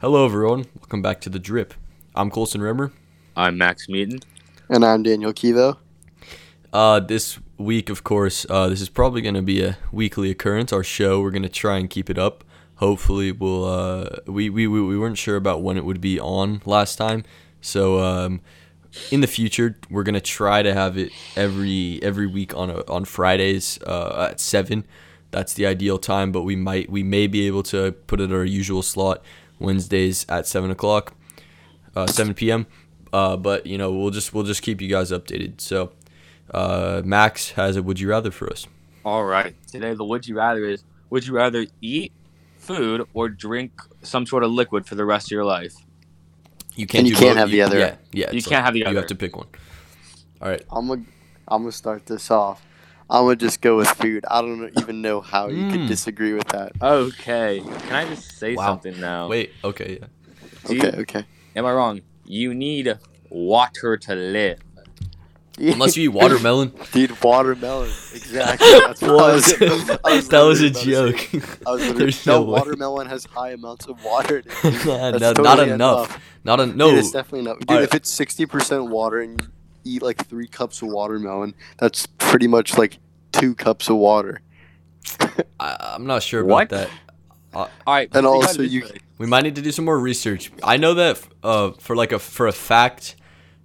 Hello, everyone. Welcome back to the Drip. I'm Colson Rimmer. I'm Max Meaton. And I'm Daniel Kivo. Uh, this week, of course, uh, this is probably going to be a weekly occurrence. Our show, we're going to try and keep it up. Hopefully, we'll. Uh, we, we we we weren't sure about when it would be on last time, so um, in the future, we're gonna try to have it every every week on a, on Fridays uh, at seven. That's the ideal time, but we might we may be able to put it at our usual slot Wednesdays at seven o'clock, uh, seven p.m. Uh, but you know we'll just we'll just keep you guys updated. So uh, Max has a would you rather for us. All right. Today the would you rather is would you rather eat food or drink some sort of liquid for the rest of your life? You can't. And you do can't both. have the other. Yeah, yeah. You can't have the other. You have to pick one. All right. I'm gonna I'm gonna start this off. I'm gonna just go with food. I don't even know how you Mm. could disagree with that. Okay. Can I just say Wow. something now? Wait. Okay. Yeah. Do you- Okay, okay. Am I wrong? You need water to live. Unless you eat watermelon. Dude, watermelon. Exactly. That's what I was, I was that was a literally about to say. joke. I was There's no, no way. watermelon has high amounts of water. in it. no, That's not totally enough. Not a, no. Dude, it's definitely not. Dude, Alright. if it's sixty percent water and you eat like three cups of watermelon, that's pretty much like two cups of water. I, I'm not sure What? about that. All right. And think also about it you- We might need to do some more research. I know that uh, for like a for a fact,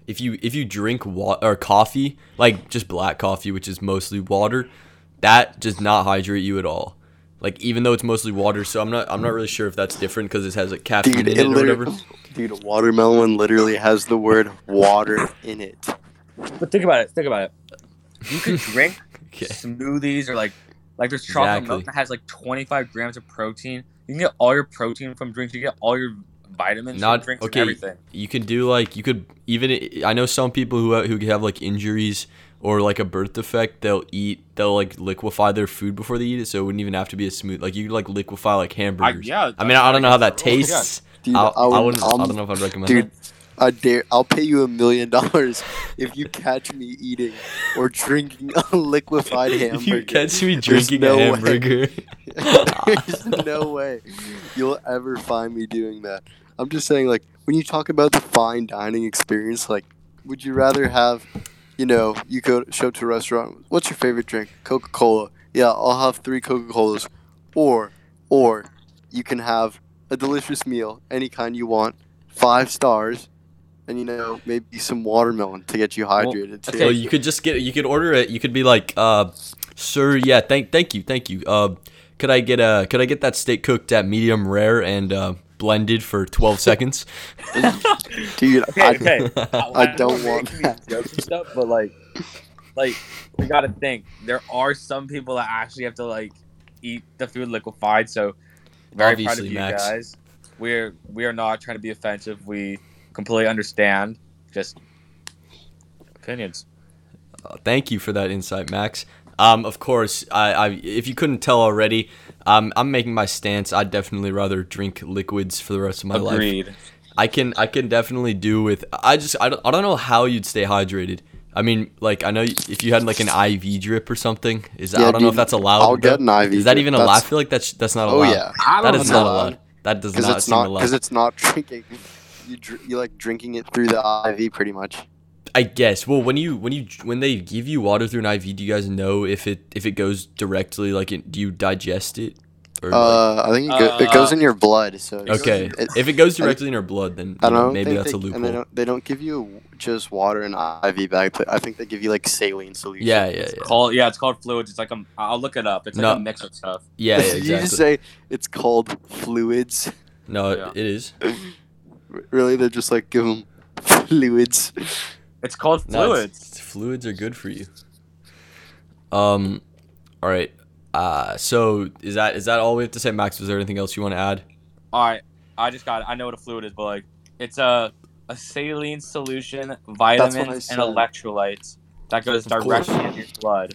if you if you drink wa- or coffee, like just black coffee, which is mostly water, that does not hydrate you at all. Like even though it's mostly water, so I'm not I'm not really sure if that's different because it has like caffeine Dude, in it it or whatever. literally, dude, watermelon literally has the word water in it. But think about it. Think about it. You could drink Okay. smoothies or like like there's chocolate Exactly. milk that has like 25 grams of protein. You can get all your protein from drinks. You get all your vitamins Not- from drinks okay. and everything. you can do like you could even I know some people who who have like injuries or like a birth defect they'll eat they'll like liquefy their food before they eat it so it wouldn't even have to be a smooth like you could like liquefy like I, hamburgers. yeah. I mean I don't know how that tastes. Dude, I'll, I, I, would, wouldn't. I I'm- don't um, know if I'd recommend dude, that. I dare. I'll pay you a million dollars if you catch me eating or drinking a liquefied hamburger. If you catch me drinking no a hamburger, There's no way you'll ever find me doing that. I'm just saying, like, when you talk about the fine dining experience, like, would you rather have, you know, you go show up to a restaurant, what's your favorite drink? Coca Cola. Yeah, I'll have three Coca Colas. Or, or you can have a delicious meal, any kind you want, five stars, and, you know, maybe some watermelon to get you hydrated, too. so you could just get. You could order it. You could be like, uh, "Sir, yeah, thank, thank you, thank you. Uh, could I get a, could I get that steak cooked at medium rare and uh, blended for 12 seconds?" Dude, Okay, I, okay. I don't want making that. these jokes and stuff, but like, like we gotta think. There are some people that actually have to like eat the food liquefied. So very proud of you Max. guys. We're we are not trying to be offensive. We completely understand. Just opinions. Uh, thank you for that insight, Max. Um, of course, I, I if you couldn't tell already, um, I'm making my stance. I'd definitely rather drink liquids for the rest of my life. Agreed. I can I can definitely do with. I just I don't, I don't know how you'd stay hydrated. I mean, like I know if you had like an IV drip or something. Is Yeah, I don't know if that's allowed. I'll get an IV. Is that even allowed? I feel like that's that's not allowed. Oh allowed. yeah, I That don't is know. not allowed. That does not it's seem not allowed. because it's not drinking. You dr- you like drinking it through the IV pretty much. I guess. Well, when you when you when they give you water through an IV, do you guys know if it if it goes directly like it, do you digest it? Or like- Uh, I think it, go- it goes in your blood. So okay, it- if it goes directly in your blood, then I you know, don't know, maybe that's they, a loophole. And they don't they don't give you just water and IV bag. but I think they give you like saline solution. yeah, yeah, It's yeah. called yeah. It's called fluids. It's like a. I'll look it up. It's like No. a mix of stuff. Yeah, yeah, Did you just say it's called fluids? No, Yeah. it is. really? They're just like give them fluids. It's called No, it's- fluids. it's- fluids are good for you. Um, all right. Uh, so is that is that all we have to say, Max? Was there anything else you want to add? All right, I just got. It. I know what a fluid is, but like, it's a a saline solution, vitamins, and electrolytes that goes Of course. directly in your blood.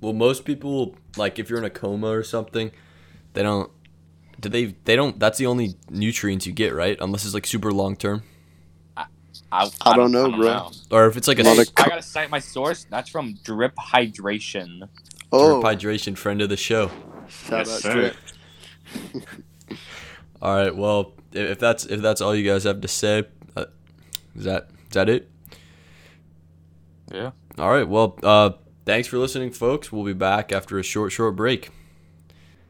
Well, most people like if you're in a coma or something, they don't. Do they? They don't. That's the only nutrients you get, right? Unless it's like super long term, I, I don't know, bro. or if it's like a Not a s- co- I gotta cite my source. That's from Drip Hydration. Oh, drip hydration friend of the show. shout Yes, out sir. Drip. All right. Well, if if that's if that's all you guys have to say, uh, is that is that it? Yeah. All right. Well, uh, thanks for listening, folks. We'll be back after a short, short break.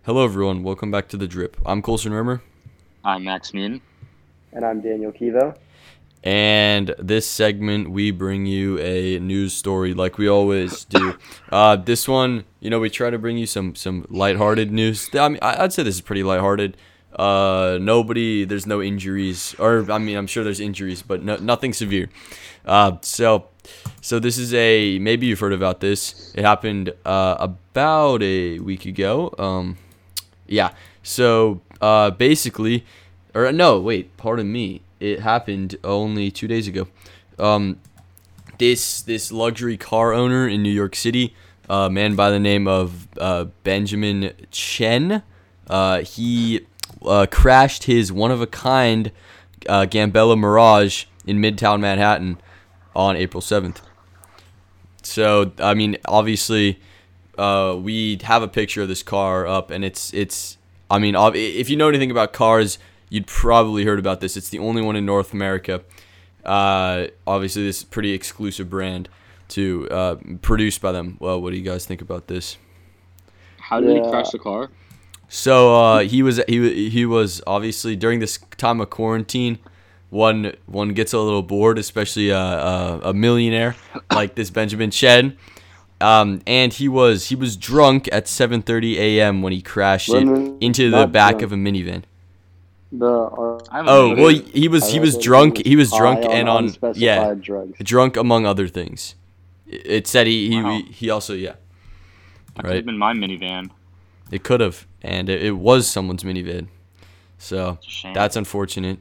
Hello, everyone. Welcome back to the Drip. I'm Colson Rimmer, I'm Max Mean. And I'm Daniel Kivo. and this segment we bring you a news story like we always do. Uh, this one, you know, we try to bring you some some lighthearted news. I mean, I- I'd say this is pretty lighthearted. Uh, nobody, there's no injuries, or I mean, I'm sure there's injuries, but no, nothing severe. Uh, so, so this is a maybe you've heard about this. It happened uh, about a week ago. Um, yeah. So uh, basically, or no, wait, pardon me. It happened only two days ago. Um, this this luxury car owner in New York City, a man by the name of uh, Benjamin Chen, uh, he uh, crashed his one of a kind uh, Gambella Mirage in Midtown Manhattan on April seventh. So I mean, obviously, uh, we have a picture of this car up, and it's it's. I mean, if you know anything about cars, you'd probably heard about this. It's the only one in North America. Uh, obviously, this is a pretty exclusive brand to uh, produced by them. Well, what do you guys think about this? How did Yeah. he crash the car? So uh, he was he he was obviously during this time of quarantine. One one gets a little bored, especially a, a, a millionaire like this Benjamin Chen. Um, and he was he was drunk at 7:30 a.m. when he crashed it into the back of a minivan. The uh, I have a Oh well, he, he was he was drunk. He was drunk and on yeah, drugs. drunk among other things. It it said he he, Wow. he also yeah. That could have been my minivan. It could have, and it, it was someone's minivan. So It's a shame. that's unfortunate.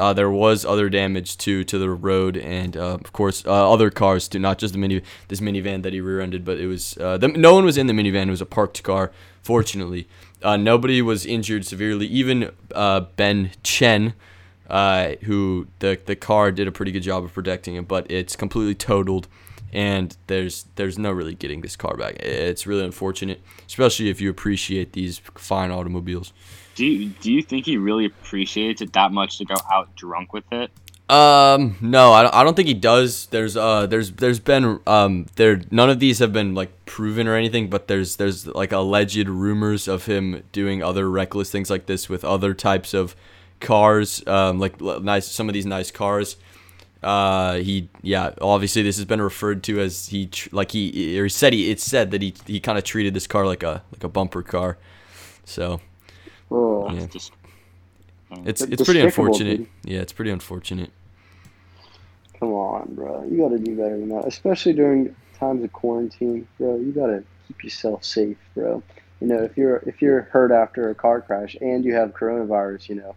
Uh, there was other damage too to the road, and uh, of course uh, other cars too. Not just the mini this minivan that he rear-ended, but it was uh, the, no one was in the minivan. It was a parked car. Fortunately, uh, nobody was injured severely. Even uh, Ben Chen, who the the car did a pretty good job of protecting him, but it's completely totaled, and there's there's no really getting this car back. It's really unfortunate, especially if you appreciate these fine automobiles. Do you, do you think he really appreciates it that much to go out drunk with it? Um, no, I don't, I don't think he does. There's uh, there's there's been um, there none of these have been like proven or anything, but there's there's like alleged rumors of him doing other reckless things like this with other types of cars, um, like l- nice some of these nice cars. Uh, he yeah, obviously this has been referred to as he tr- like he or he said he it's said that he he kind of treated this car like a like a bumper car. So Oh, Yeah. Just it's it's pretty unfortunate. dude. Yeah, it's pretty unfortunate. come on, bro. You got to do better than that, especially during times of quarantine, bro. You got to keep yourself safe, bro. You know, if you're if you're hurt after a car crash and you have coronavirus, you know,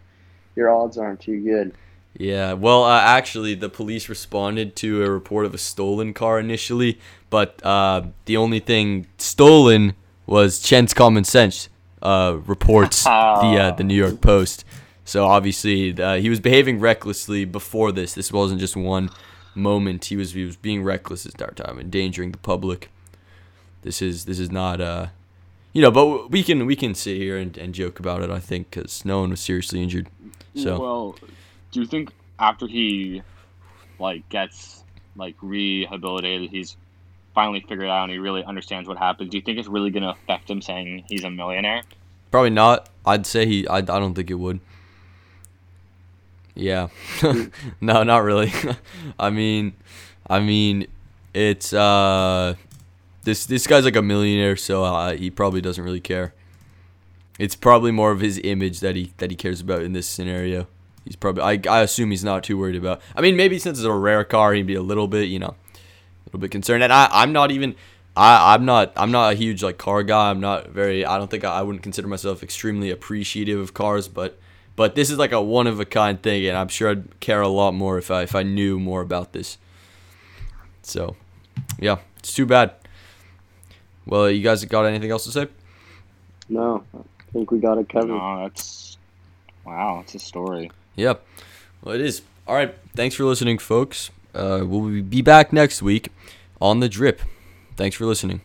your odds aren't too good. Yeah, well, uh, actually, the police responded to a report of a stolen car initially, but uh, the only thing stolen was Chen's common sense. Uh, reports the uh, the New York Post. So obviously, uh, he was behaving recklessly before this. This wasn't just one moment. He was he was being reckless this entire time, endangering the public. This is this is not uh, you know, but we can we can sit here and, and joke about it. I think because no one was seriously injured. So Well, do you think after he like gets like rehabilitated, he's finally figured out and he really understands what happened? Do you think it's really gonna affect him saying he's a millionaire? Probably not. I'd say he. I, I don't think it would. Yeah. no, not really. I mean, I mean, it's uh, this this guy's like a millionaire, so uh, he probably doesn't really care. It's probably more of his image that he that he cares about in this scenario. He's probably. I, I assume he's not too worried about. I mean, maybe since it's a rare car, he'd be a little bit, you know, a little bit concerned. And I I'm not even. I, I'm not I'm not a huge like car guy. I'm not very I don't think I, I wouldn't consider myself extremely appreciative of cars, but but this is like a one of a kind thing, and I'm sure I'd care a lot more if I if I knew more about this. So, yeah, it's too bad. Well, you guys got anything else to say? No, I think we got it covered. No, that's wow. It's a story. Yeah, well, it is. All right, thanks for listening, folks. Uh, we'll be back next week on the drip. Thanks for listening.